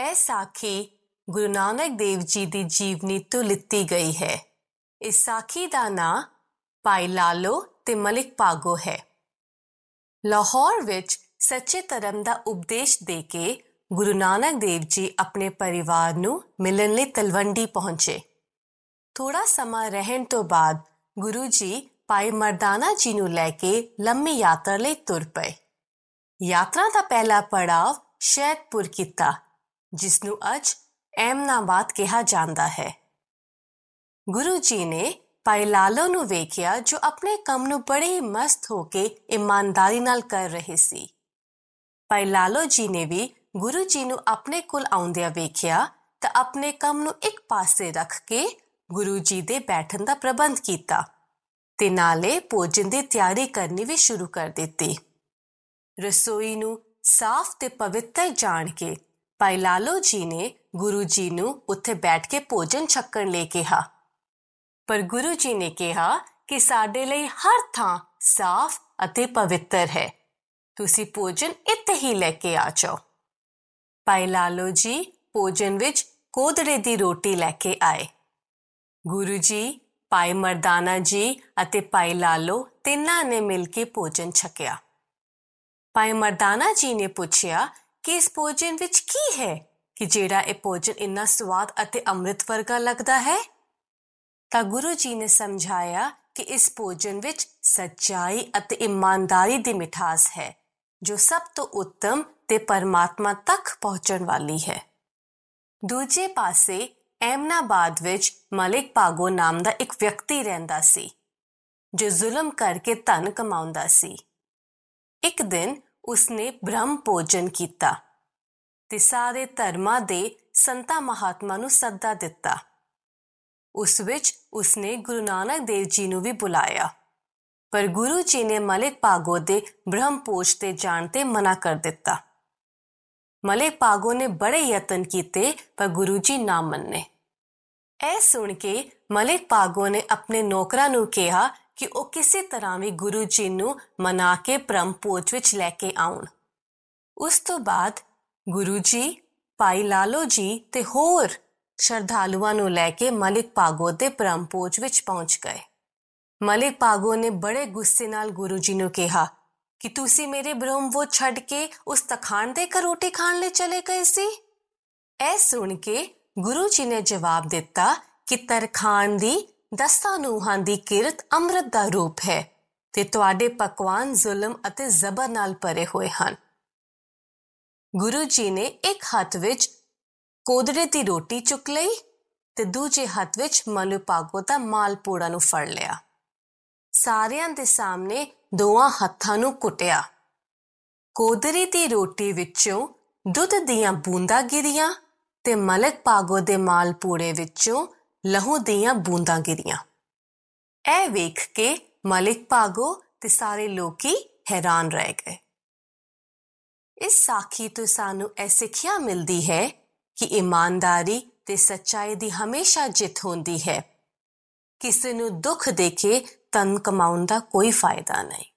ਇਹ ਸਾਖੀ ਗੁਰੂ ਨਾਨਕ ਦੇਵ ਜੀ ਦੀ ਜੀਵਨੀ ਤੋਂ ਲਿੱਤੀ ਗਈ ਹੈ ਇਸ ਸਾਖੀ ਦਾ ਨਾਂ ਭਾਈ ਲਾਲੋ ਤੇ ਮਲਿਕ ਪਾਗੋ ਹੈ ਲਾਹੌਰ ਵਿੱਚ ਸੱਚੇ ਧਰਮ ਦਾ ਉਪਦੇਸ਼ ਦੇ ਕੇ ਗੁਰੂ ਨਾਨਕ ਦੇਵ ਜੀ ਆਪਣੇ ਪਰਿਵਾਰ ਨੂੰ ਮਿਲਣ ਲਈ ਤਲਵੰਡੀ ਪਹੁੰਚੇ ਥੋੜਾ ਸਮਾਂ ਰਹਿਣ ਤੋਂ ਬਾਅਦ ਗੁਰੂ ਜੀ ਭਾਈ ਮਰਦਾਨਾ ਜੀ ਨੂੰ ਲੈ ਕੇ ਲੰਮੀ ਯਾਤਰਾ ਲਈ ਤੁਰ ਪਏ ਯਾਤਰਾ ਦਾ ਪਹਿਲਾ ਪੜਾਅ ਸ਼ੈਦਪੁਰ ਕੀਤਾ ਜਿਸ ਨੂੰ ਅੱਜ ਐਮਨਾਬਾਦ ਕਿਹਾ ਜਾਂਦਾ ਹੈ। ਗੁਰੂ ਜੀ ਨੇ ਭਾਈ ਲਾਲੋ ਨੂੰ ਵੇਖਿਆ ਜੋ ਆਪਣੇ ਕੰਮ ਨੂੰ ਬੜੇ ਹੀ ਮਸਤ ਹੋ ਕੇ ਇਮਾਨਦਾਰੀ ਨਾਲ ਕਰ ਰਹੇ ਸੀ। ਭਾਈ ਲਾਲੋ ਜੀ ਨੇ ਵੀ ਗੁਰੂ ਜੀ ਨੂੰ ਆਪਣੇ ਕੋਲ ਆਉਂਦਿਆਂ ਵੇਖਿਆ ਤਾਂ ਆਪਣੇ ਕੰਮ ਨੂੰ ਇੱਕ ਪਾਸੇ ਰੱਖ ਕੇ ਗੁਰੂ ਜੀ ਦੇ ਬੈਠਣ ਦਾ ਪ੍ਰਬੰਧ ਕੀਤਾ ਤੇ ਨਾਲੇ ਭੋਜਨ ਦੀ ਤਿਆਰੀ ਕਰਨੀ ਵੀ ਸ਼ੁਰੂ ਕਰ ਦਿੱਤੀ। ਰਸੋਈ ਨੂੰ ਸਾਫ਼ ਤੇ ਪਵਿੱਤਰ ਜਾਣ ਕੇ ਭਾਈ ਲਾਲੋ ਜੀ ਨੇ ਗੁਰੂ ਜੀ ਨੂੰ ਉੱਥੇ ਬੈਠ ਕੇ ਭੋਜਨ ਛਕਣ ਲਈ ਕਿਹਾ ਪਰ ਗੁਰੂ ਜੀ ਨੇ ਕਿਹਾ ਕਿ ਸਾਡੇ ਲਈ ਹਰ ਥਾਂ ਸਾਫ਼ ਅਤੇ ਪਵਿੱਤਰ ਹੈ ਤੁਸੀਂ ਭੋਜਨ ਇੱਥੇ ਹੀ ਲੈ ਕੇ ਆ ਜਾਓ ਭਾਈ ਲਾਲੋ ਜੀ ਭੋਜਨ ਵਿੱਚ ਕੋਦੜੇ ਦੀ ਰੋਟੀ ਲੈ ਕੇ ਆਏ ਗੁਰੂ ਜੀ ਭਾਈ ਮਰਦਾਨਾ ਜੀ ਅਤੇ ਭਾਈ ਲਾਲੋ ਤਿੰਨਾਂ ਨੇ ਮਿਲ ਕੇ ਭੋਜਨ ਛਕਿਆ ਭਾਈ ਮਰਦਾਨਾ ਜੀ ਨੇ ਪੁੱਛਿਆ ਕਿ ਇਸ ਭੋਜਨ ਵਿੱਚ ਕੀ ਹੈ ਕਿ ਜਿਹੜਾ ਇਹ ਭੋਜਨ ਇੰਨਾ ਸਵਾਦ ਅਤੇ ਅੰਮ੍ਰਿਤ ਵਰਗਾ ਲੱਗਦਾ ਹੈ? ਤਾਂ ਗੁਰੂ ਜੀ ਨੇ ਸਮਝਾਇਆ ਕਿ ਇਸ ਭੋਜਨ ਵਿੱਚ ਸੱਚਾਈ ਅਤੇ ਇਮਾਨਦਾਰੀ ਦੀ ਮਿਠਾਸ ਹੈ, ਜੋ ਸਭ ਤੋਂ ਉੱਤਮ ਤੇ ਪਰਮਾਤਮਾ ਤੱਕ ਪਹੁੰਚਣ ਵਾਲੀ ਹੈ। ਦੂਜੇ ਪਾਸੇ, ਐਮਨਾਬਾਦ ਵਿੱਚ ਮਲਿਕ ਪਾਗੋ ਨਾਮ ਦਾ ਇੱਕ ਵਿਅਕਤੀ ਰਹਿੰਦਾ ਸੀ, ਜੋ ਜ਼ੁਲਮ ਕਰਕੇ ਧਨ ਕਮਾਉਂਦਾ ਸੀ। ਇੱਕ ਦਿਨ ਉਸਨੇ ਬ੍ਰਹਮ ਭੋਜਨ ਕੀਤਾ ਤੇ ਸਾਰੇ ਧਰਮਾਂ ਦੇ ਸੰਤਾ ਮਹਾਤਮਾ ਨੂੰ ਸੱਦਾ ਦਿੱਤਾ। ਉਸ ਵਿੱਚ ਉਸਨੇ ਗੁਰੂ ਨਾਨਕ ਦੇਵ ਜੀ ਨੂੰ ਵੀ ਬੁਲਾਇਆ। ਪਰ ਗੁਰੂ ਜੀ ਨੇ ਮਲਿਕ ਪਾਗੋ ਦੇ ਬ੍ਰਹਮ ਭੋਜ ਤੇ ਜਾਣ ਤੇ ਮਨਾ ਕਰ ਦਿੱਤਾ। ਮਲਿਕ ਪਾਗੋ ਨੇ ਬੜੇ ਯਤਨ ਕੀਤੇ, ਪਰ ਗੁਰੂ ਜੀ ਨਾ ਮੰਨੇ। ਇਹ ਸੁਣ ਕੇ ਮਲਿਕ ਪਾਗੋ ਨੇ ਆਪਣੇ ਨੌਕਰਾਂ ਨੂੰ ਕਿਹਾ ਕਿ ਉਹ ਕਿਸੇ ਤਰ੍ਹਾਂ ਵੀ ਗੁਰੂ ਜੀ ਨੂੰ ਮਨਾ ਕੇ ਬ੍ਰਹਮ ਭੋਜ ਵਿੱਚ ਲੈ ਕੇ ਆਉਣ। ਉਸ ਤੋਂ ਬਾਅਦ ਗੁਰੂ ਜੀ, ਭਾਈ ਲਾਲੋ ਜੀ ਤੇ ਹੋਰ ਸ਼ਰਧਾਲੂਆਂ ਨੂੰ ਲੈ ਕੇ ਮਲਿਕ ਪਾਗੋ ਦੇ ਬ੍ਰਹਮ ਭੋਜ ਵਿੱਚ ਪਹੁੰਚ ਗਏ। ਮਲਿਕ ਪਾਗੋ ਨੇ ਬੜੇ ਗੁੱਸੇ ਨਾਲ ਗੁਰੂ ਜੀ ਨੂੰ ਕਿਹਾ ਕਿ ਤੁਸੀਂ ਮੇਰੇ ਬ੍ਰਹਮ ਭੋਜ ਛੱਡ ਕੇ ਉਸ ਤਖਾਨ ਦੇ ਘਰ ਰੋਟੀ ਖਾਣ ਲਈ ਚਲੇ ਗਏ ਸੀ? ਇਹ ਸੁਣ ਕੇ ਗੁਰੂ ਜੀ ਨੇ ਜਵਾਬ ਦਿੱਤਾ ਕਿ ਤਰਖਾਨ ਦੀ ਦਸਾਂ ਨੂਹਾਂ ਦੀ ਕਿਰਤ ਅੰਮ੍ਰਿਤ ਦਾ ਰੂਪ ਹੈ ਤੇ ਤੁਹਾਡੇ ਪਕਵਾਨ ਜ਼ੁਲਮ ਅਤੇ ਜ਼ਬਰ ਨਾਲ ਭਰੇ ਹੋਏ ਹਨ। ਗੁਰੂ ਜੀ ਨੇ ਇੱਕ ਹੱਥ ਵਿੱਚ ਕੋਦੜੇ ਦੀ ਰੋਟੀ ਚੁੱਕ ਲਈ ਤੇ ਦੂਜੇ ਹੱਥ ਵਿੱਚ ਮਲੂ ਪਾਗੋ ਦਾ ਮਾਲ ਪੂੜਾ ਨੂੰ ਫੜ ਲਿਆ। ਸਾਰਿਆਂ ਦੇ ਸਾਹਮਣੇ ਦੋਹਾਂ ਹੱਥਾਂ ਨੂੰ ਕੁੱਟਿਆ। ਕੋਦੜੀ ਦੀ ਰੋਟੀ ਵਿੱਚੋਂ ਦੁੱਧ ਦੀਆਂ ਬੂੰਦਾਂ ਗਿਰੀਆਂ ਤੇ ਮਲਕ ਪਾਗੋ ਦੇ ਮਾਲ ਪੂੜੇ ਵਿੱਚੋਂ ਲਹੂ ਦੀਆਂ ਬੂੰਦਾਂ ਗਿਰੀਆਂ। ਇਹ ਵੇਖ ਕੇ ਮਲਿਕ ਪਾਗੋ ਤੇ ਸਾਰੇ ਲੋਕੀ ਹੈਰਾਨ ਰਹਿ ਗਏ। ਇਸ ਸਾਖੀ ਤੋਂ ਸਾਨੂੰ ਇਹ ਸਿੱਖਿਆ ਮਿਲਦੀ ਹੈ ਕਿ ਇਮਾਨਦਾਰੀ ਤੇ ਸੱਚਾਈ ਦੀ ਹਮੇਸ਼ਾ ਜਿੱਤ ਹੁੰਦੀ ਹੈ। ਕਿਸੇ ਨੂੰ ਦੁੱਖ ਦੇ ਕੇ ਤਨ ਕਮਾਉਣ ਦਾ ਕੋਈ ਫਾਇਦਾ ਨਹੀਂ।